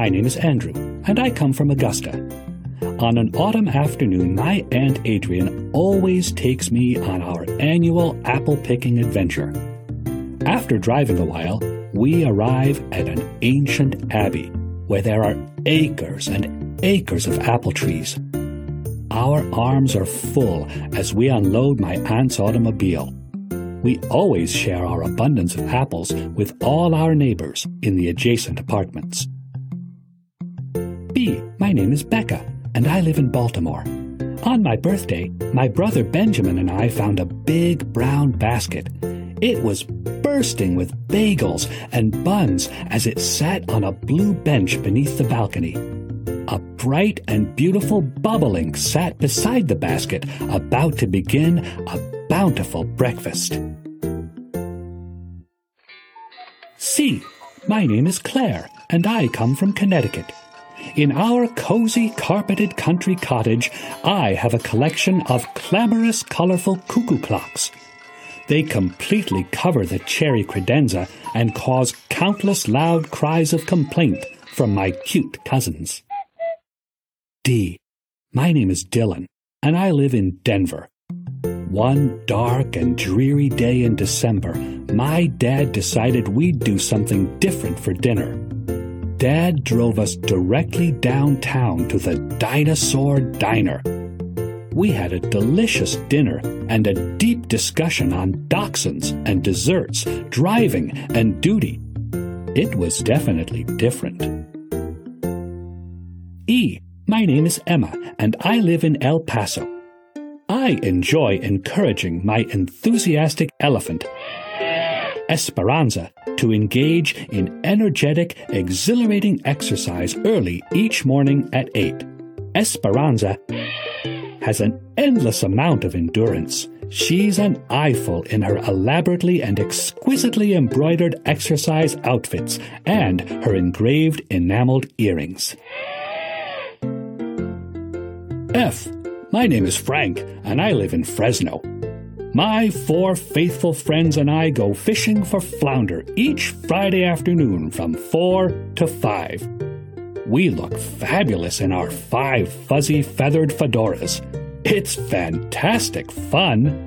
My name is Andrew, and I come from Augusta. On an autumn afternoon, my Aunt Adrian always takes me on our annual apple picking adventure. After driving a while, we arrive at an ancient abbey where there are acres and acres of apple trees. Our arms are full as we unload my aunt's automobile. We always share our abundance of apples with all our neighbors in the adjacent apartments. B. My name is Becca, and I live in Baltimore. On my birthday, my brother Benjamin and I found a big brown basket. It was bursting with bagels and buns as it sat on a blue bench beneath the balcony. A bright and beautiful bobolink sat beside the basket, about to begin a bountiful breakfast. C. My name is Claire, and I come from Connecticut. In our cozy, carpeted country cottage, I have a collection of clamorous, colorful cuckoo clocks. They completely cover the cherry credenza and cause countless loud cries of complaint from my cute cousins. D. My name is Dylan, and I live in Denver. One dark and dreary day in December, my dad decided we'd do something different for dinner. Dad drove us directly downtown to the Dinosaur Diner. We had a delicious dinner and a deep discussion on dachshunds and desserts, driving and duty. It was definitely different. E. My name is Emma, and I live in El Paso. I enjoy encouraging my enthusiastic elephant, Esperanza, to engage in energetic, exhilarating exercise early each morning at 8. Esperanza has an endless amount of endurance. She's an eyeful in her elaborately and exquisitely embroidered exercise outfits and her engraved enameled earrings. F. My name is Frank, and I live in Fresno. My four faithful friends and I go fishing for flounder each Friday afternoon from 4 to 5. We look fabulous in our five fuzzy feathered fedoras. It's fantastic fun.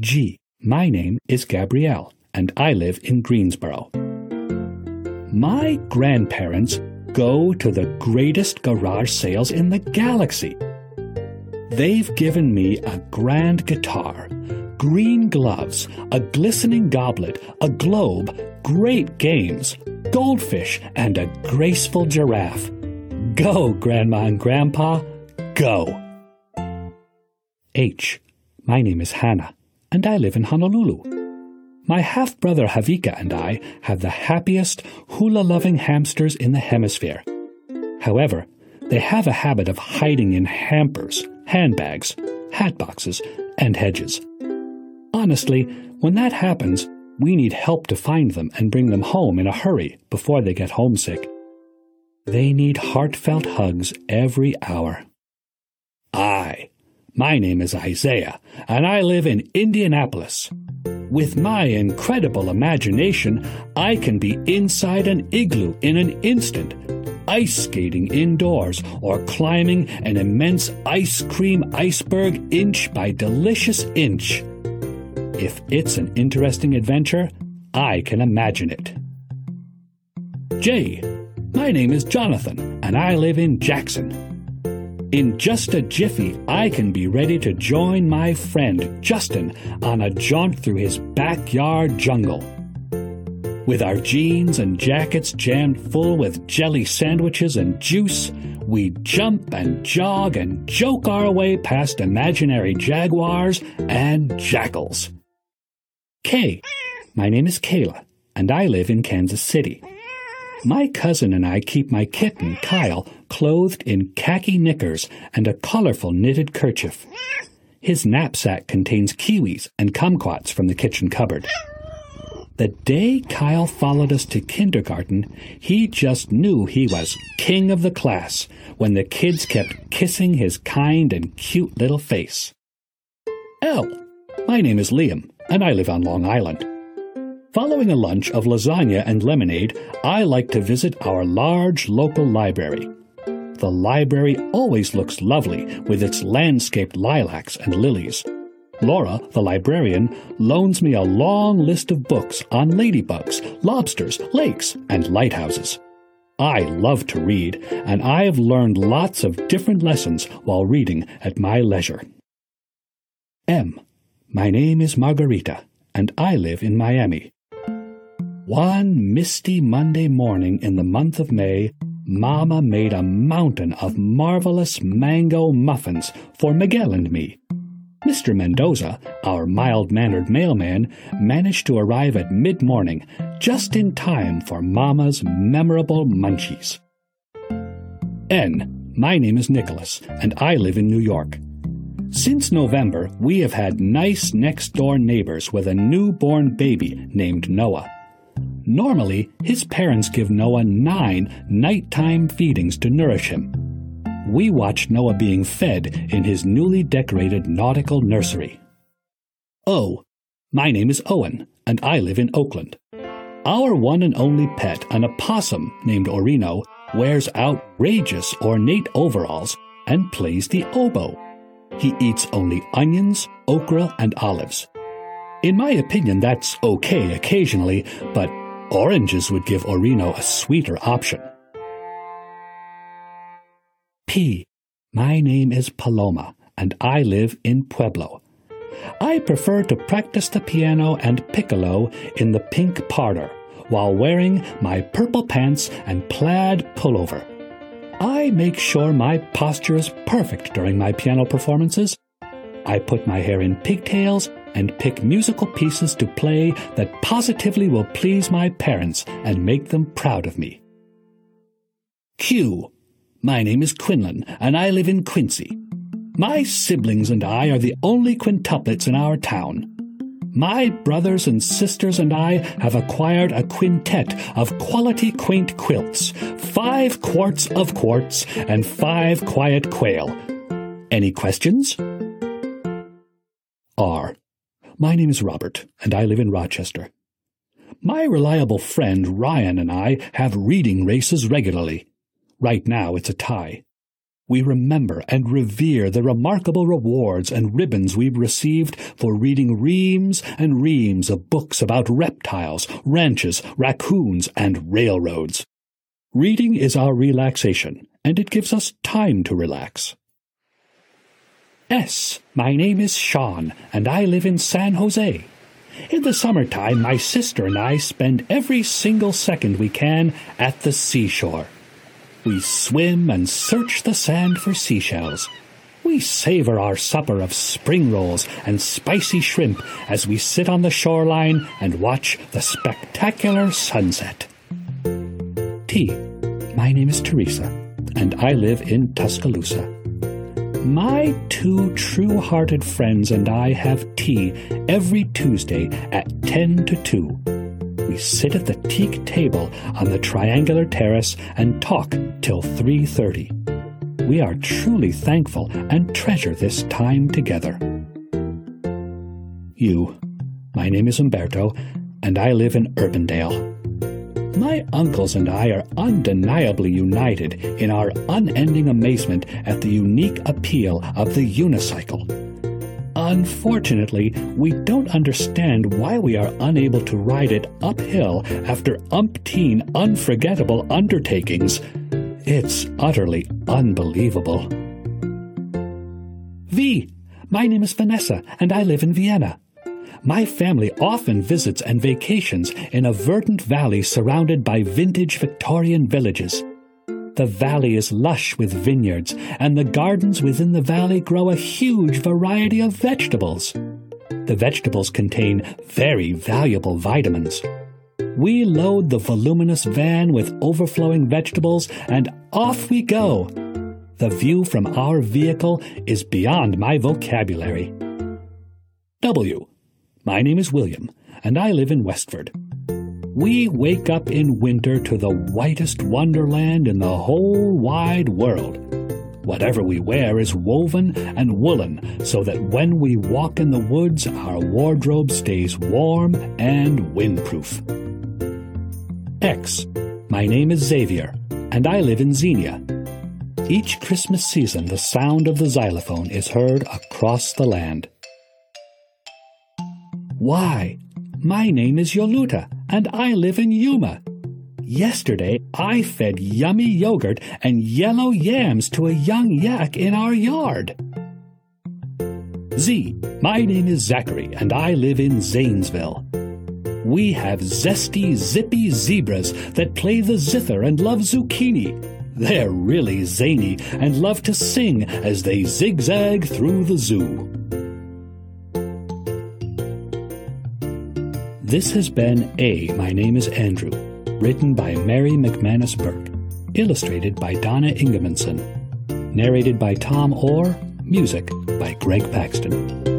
G. My name is Gabrielle, and I live in Greensboro. My grandparents go to the greatest garage sales in the galaxy. They've given me a grand guitar, green gloves, a glistening goblet, a globe, great games, goldfish, and a graceful giraffe. Go, Grandma and Grandpa, go! H. My name is Hannah, and I live in Honolulu. My half brother Havika and I have the happiest, hula loving hamsters in the hemisphere. However, they have a habit of hiding in hampers, handbags, hat boxes, and hedges. Honestly, when that happens, we need help to find them and bring them home in a hurry before they get homesick. They need heartfelt hugs every hour. I. My name is Isaiah, and I live in Indianapolis. With my incredible imagination, I can be inside an igloo in an instant, ice skating indoors, or climbing an immense ice cream iceberg inch by delicious inch. If it's an interesting adventure, I can imagine it. J. My name is Jonathan, and I live in Jackson. In just a jiffy, I can be ready to join my friend Justin on a jaunt through his backyard jungle. With our jeans and jackets jammed full with jelly sandwiches and juice, we jump and jog and joke our way past imaginary jaguars and jackals. K. My name is Kayla, and I live in Kansas City. My cousin and I keep my kitten, Kyle, clothed in khaki knickers and a colorful knitted kerchief. His knapsack contains kiwis and kumquats from the kitchen cupboard. The day Kyle followed us to kindergarten, he just knew he was king of the class when the kids kept kissing his kind and cute little face. L. My name is Liam, and I live on Long Island. Following a lunch of lasagna and lemonade, I like to visit our large local library. The library always looks lovely with its landscaped lilacs and lilies. Laura, the librarian, loans me a long list of books on ladybugs, lobsters, lakes, and lighthouses. I love to read, and I have learned lots of different lessons while reading at my leisure. M. My name is Margarita, and I live in Miami. One misty Monday morning in the month of May, Mama made a mountain of marvelous mango muffins for Miguel and me. Mr. Mendoza, our mild mannered mailman, managed to arrive at mid morning, just in time for Mama's memorable munchies. N. My name is Nicholas, and I live in New York. Since November, we have had nice next door neighbors with a newborn baby named Noah. Normally, his parents give Noah nine nighttime feedings to nourish him. We watch Noah being fed in his newly decorated nautical nursery. Oh, My name is Owen, and I live in Oakland. Our one and only pet, an opossum named Orino, wears outrageous ornate overalls and plays the oboe. He eats only onions, okra, and olives. In my opinion, that's okay occasionally, but oranges would give Orino a sweeter option. P. My name is Paloma, and I live in Pueblo. I prefer to practice the piano and piccolo in the pink parlor while wearing my purple pants and plaid pullover. I make sure my posture is perfect during my piano performances. I put my hair in pigtails and pick musical pieces to play that positively will please my parents and make them proud of me. Q. My name is Quinlan, and I live in Quincy. My siblings and I are the only quintuplets in our town. My brothers and sisters and I have acquired a quintet of quality quaint quilts, five quarts of quartz, and five quiet quail. Any questions? R. My name is Robert, and I live in Rochester. My reliable friend Ryan and I have reading races regularly. Right now it's a tie. We remember and revere the remarkable rewards and ribbons we've received for reading reams and reams of books about reptiles, ranches, raccoons, and railroads. Reading is our relaxation, and it gives us time to relax. S. My name is Sean, and I live in San Jose. In the summertime, my sister and I spend every single second we can at the seashore. We swim and search the sand for seashells. We savor our supper of spring rolls and spicy shrimp as we sit on the shoreline and watch the spectacular sunset. T. My name is Teresa, and I live in Tuscaloosa. My two true hearted friends and I have tea every Tuesday at 10 to 2. We sit at the teak table on the triangular terrace and talk till 3:30. We are truly thankful and treasure this time together. You. My name is Umberto, and I live in Urbandale. My uncles and I are undeniably united in our unending amazement at the unique appeal of the unicycle. Unfortunately, we don't understand why we are unable to ride it uphill after umpteen unforgettable undertakings. It's utterly unbelievable. V. My name is Vanessa, and I live in Vienna. My family often visits and vacations in a verdant valley surrounded by vintage Victorian villages. The valley is lush with vineyards, and the gardens within the valley grow a huge variety of vegetables. The vegetables contain very valuable vitamins. We load the voluminous van with overflowing vegetables, and off we go. The view from our vehicle is beyond my vocabulary. W. My name is William, and I live in Westford. We wake up in winter to the whitest wonderland in the whole wide world. Whatever we wear is woven and woolen so that when we walk in the woods, our wardrobe stays warm and windproof. X. My name is Xavier, and I live in Xenia. Each Christmas season, the sound of the xylophone is heard across the land. Y. My name is Yoluta, and I live in Yuma. Yesterday, I fed yummy yogurt and yellow yams to a young yak in our yard. Z. My name is Zachary, and I live in Zanesville. We have zesty, zippy zebras that play the zither and love zucchini. They're really zany and love to sing as they zigzag through the zoo. This has been A My Name is Andrew written by Mary McManus Burke, illustrated by Donna Ingemanson, narrated by Tom Orr, music by Greg Paxton.